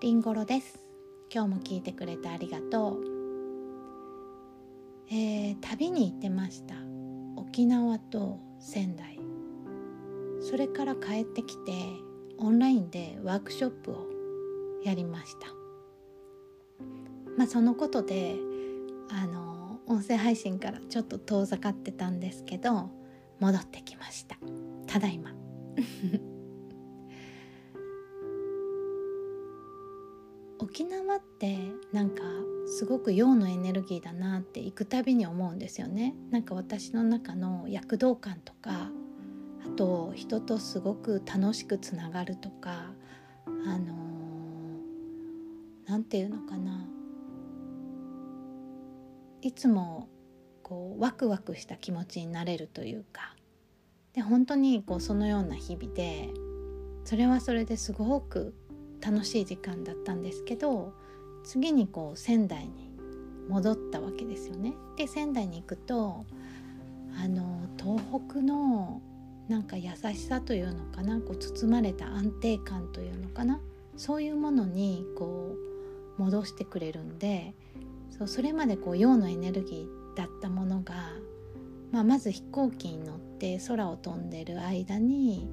りんごろです。今日も聞いてくれてありがとう、えー、旅に行ってました。沖縄と仙台。それから帰ってきてオンラインでワークショップをやりました。まあそのことであの音声配信からちょっと遠ざかってたんですけど戻ってきました。ただいま。沖縄ってなんかすごく陽のエネルギーだなって行くたびに思うんですよね。なんか私の中の躍動感とかあと人とすごく楽しくつながるとかあの何、ー、て言うのかな。いつもこうワクワクした気持ちになれるというか。で本当にこうそのような日々でそれはそれですごく楽しい時間だったんですけど次にこう仙台に戻ったわけですよね。で仙台に行くとあの東北のなんか優しさというのかなこう包まれた安定感というのかなそういうものにこう戻してくれるんでそうそれまでこう陽のエネルギーだったものが、まあ、まず飛行機に乗って空を飛んでる間に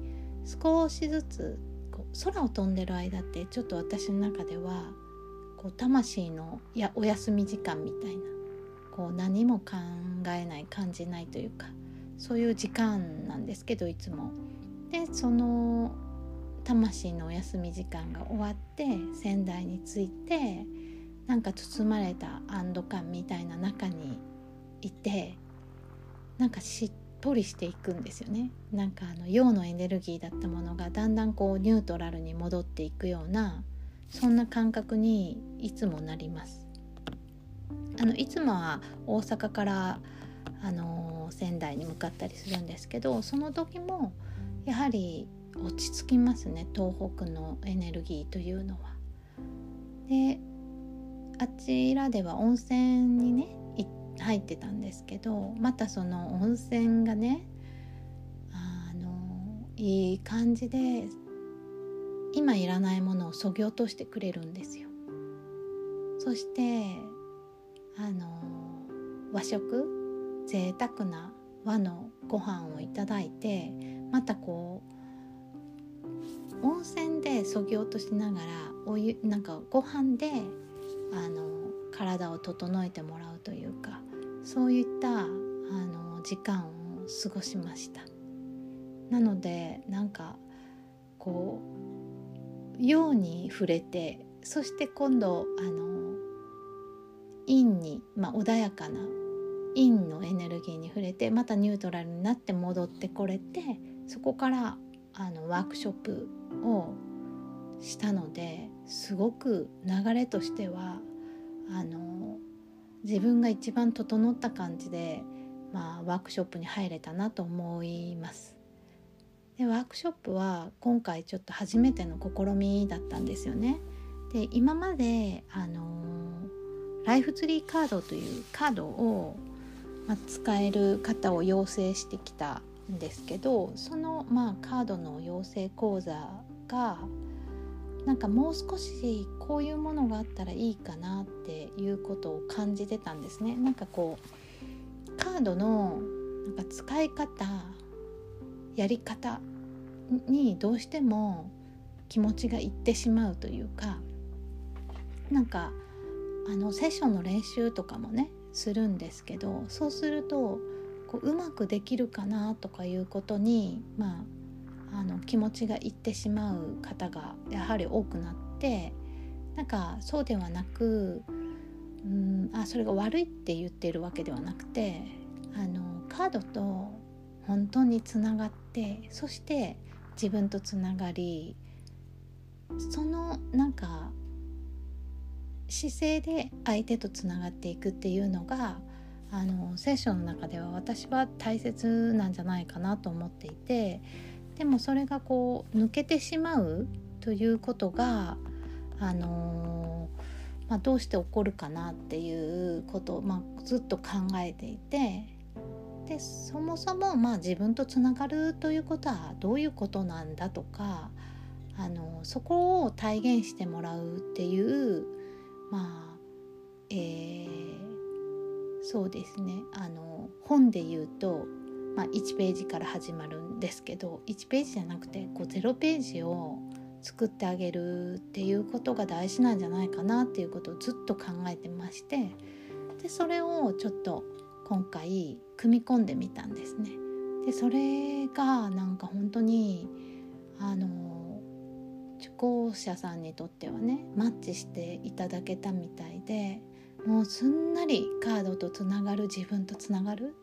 少しずつ空を飛んでる間ってちょっと私の中ではこう魂のやお休み時間みたいなこう何も考えない感じないというかそういう時間なんですけどいつも。でその魂のお休み時間が終わって仙台に着いてなんか包まれた安堵感みたいな中にいてなんかしっとりしていくんですよね。なんかあの陽のエネルギーだったものがだんだんこうニュートラルに戻っていくようなそんな感覚にいつもなります。あのいつもは大阪からあの仙台に向かったりするんですけどその時もやはり落ち着きますね。東北のエネルギーというのは。であちらでは温泉にね入ってたんですけどまたその温泉がねあのいい感じで今いらないものをそぎ落としてくれるんですよ。そしてあの和食贅沢な和のご飯をいただいてまたこう温泉でそぎ落としながらお湯なんかご飯であの体を整えてもらうというかそういったあの時間を過ごしました。なのでなんかこう陽に触れてそして今度あの陰に、まあ、穏やかな陰のエネルギーに触れてまたニュートラルになって戻ってこれてそこからあのワークショップをしたのですごく流れとしてはあの自分が一番整った感じで、まあ、ワークショップに入れたなと思います。でワークショップは今回ちょっと初めての試みだったんですよね。で今まであのライフツリーカードというカードを、まあ、使える方を養成してきたんですけどその、まあ、カードの養成講座がなんかもう少しこういうものがあったらいいかなっていうことを感じてたんですね。なんかこうカードのなんか使い方やり方にどうしても気持ちがいってしまうというかなんかあのセッションの練習とかもねするんですけどそうするとこううまくできるかなとかいうことにまああの気持ちがいってしまう方がやはり多くなってなんかそうではなくうんあそれが悪いって言ってるわけではなくてあのカードと本当につながってそして自分とつながりそのなんか姿勢で相手とつながっていくっていうのがあのセッションの中では私は大切なんじゃないかなと思っていてでもそれがこう抜けてしまうということがあのー、まあ、どうして起こるかなっていうことを、まあ、ずっと考えていてでそもそもまあ自分とつながるということはどういうことなんだとかあのそこを体現してもらうっていうまあえー、そうですね。あの本で言うと、まあ、1ページから始まるんですけど1ページじゃなくてこう0ページを作ってあげるっていうことが大事なんじゃないかなっていうことをずっと考えてましてでそれをちょっと今回組み込んでみたんですね。でそれがなんか本当にあの受講者さんにとってはねマッチしていただけたみたいでもうすんなりカードとつながる自分とつながる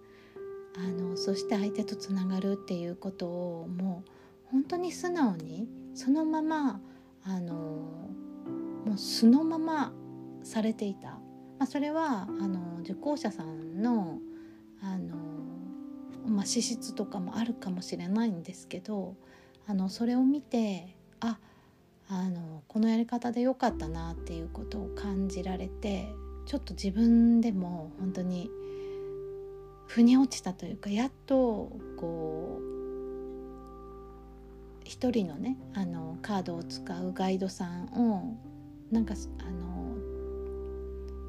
あのそして相手とつながるっていうことをもう本当に素直にそのままあのもう素のままされていた、まあ、それはあの受講者さんのあの、まあ、資質とかもあるかもしれないんですけどあのそれを見てああのこのやり方で良かったなっていうことを感じられてちょっと自分でも本当に腑に落ちたというかやっとこう一人のねあのカードを使うガイドさんをなんかあの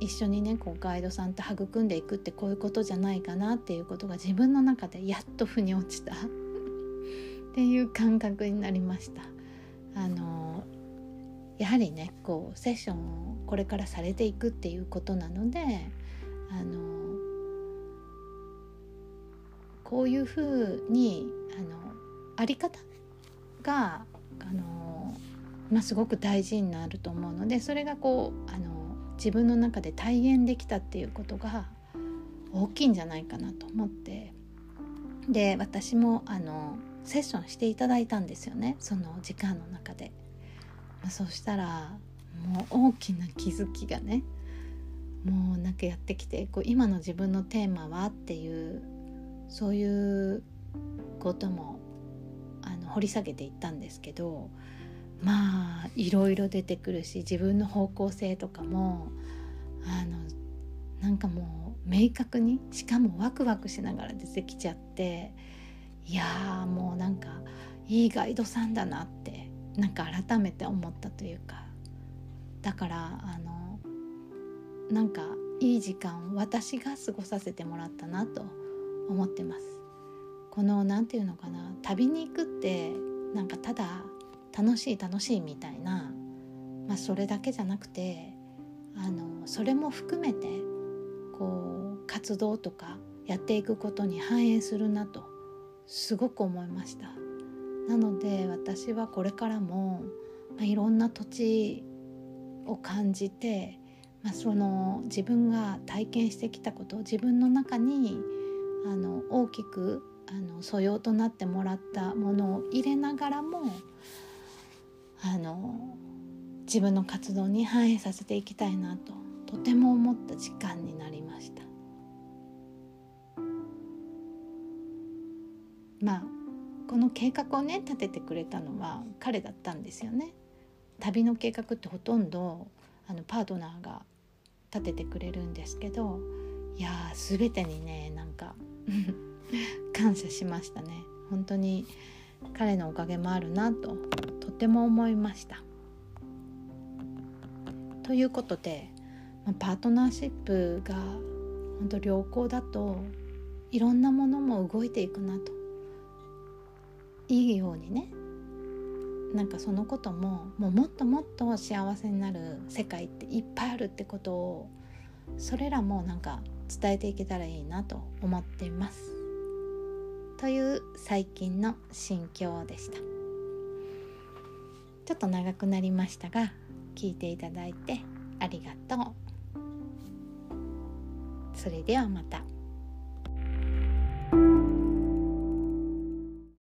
一緒にねこうガイドさんと育んでいくってこういうことじゃないかなっていうことが自分の中でやっと腑に落ちた っていう感覚になりました。あのやはりねこうセッションをこれからされていくっていうことなのであのこういうふうにあのあり方があの、まあ、すごく大事になると思うのでそれがこうあの自分の中で体現できたっていうことが大きいんじゃないかなと思ってで私もあのセッションしていただいたんですよねその時間の中で。まあ、そしたらもう大きな気づきがねもうなんかやってきてこう今の自分のテーマはっていうそういうこともあの掘り下げていったんですけどまあいろいろ出てくるし自分の方向性とかもあのなんかもう明確にしかもワクワクしながら出てきちゃっていやもうなんかいいガイドさんだなってなんか改めて思ったというか。だからあのなんかいい時間を私が過ごさせてもらったなと思ってます。この何て言うのかな。旅に行くってなんかただ楽しい楽しいみたいな、まあ、それだけじゃなくてあのそれも含めてこう活動とかやっていくことに反映するなとすごく思いました。なので私はこれからも、まあ、いろんな土地を感じて、まあ、その自分が体験してきたことを自分の中にあの大きくあの素養となってもらったものを入れながらもあの自分の活動に反映させていきたいなととても思った時間になりました。まあこの計画をね立ててくれたのは彼だったんですよね。旅の計画ってほとんどあのパートナーが立ててくれるんですけどいやー全てにねなんか 感謝しましたね。本当に彼のおかげもあるなととても思いました。ということでパートナーシップが本当良好だといろんなものも動いていくなと。いいようにねなんかそのことももうもっともっと幸せになる世界っていっぱいあるってことをそれらもなんか伝えていけたらいいなと思っています。という最近の心境でした。ちょっと長くなりましたが聞いていただいてありがとう。それではまた。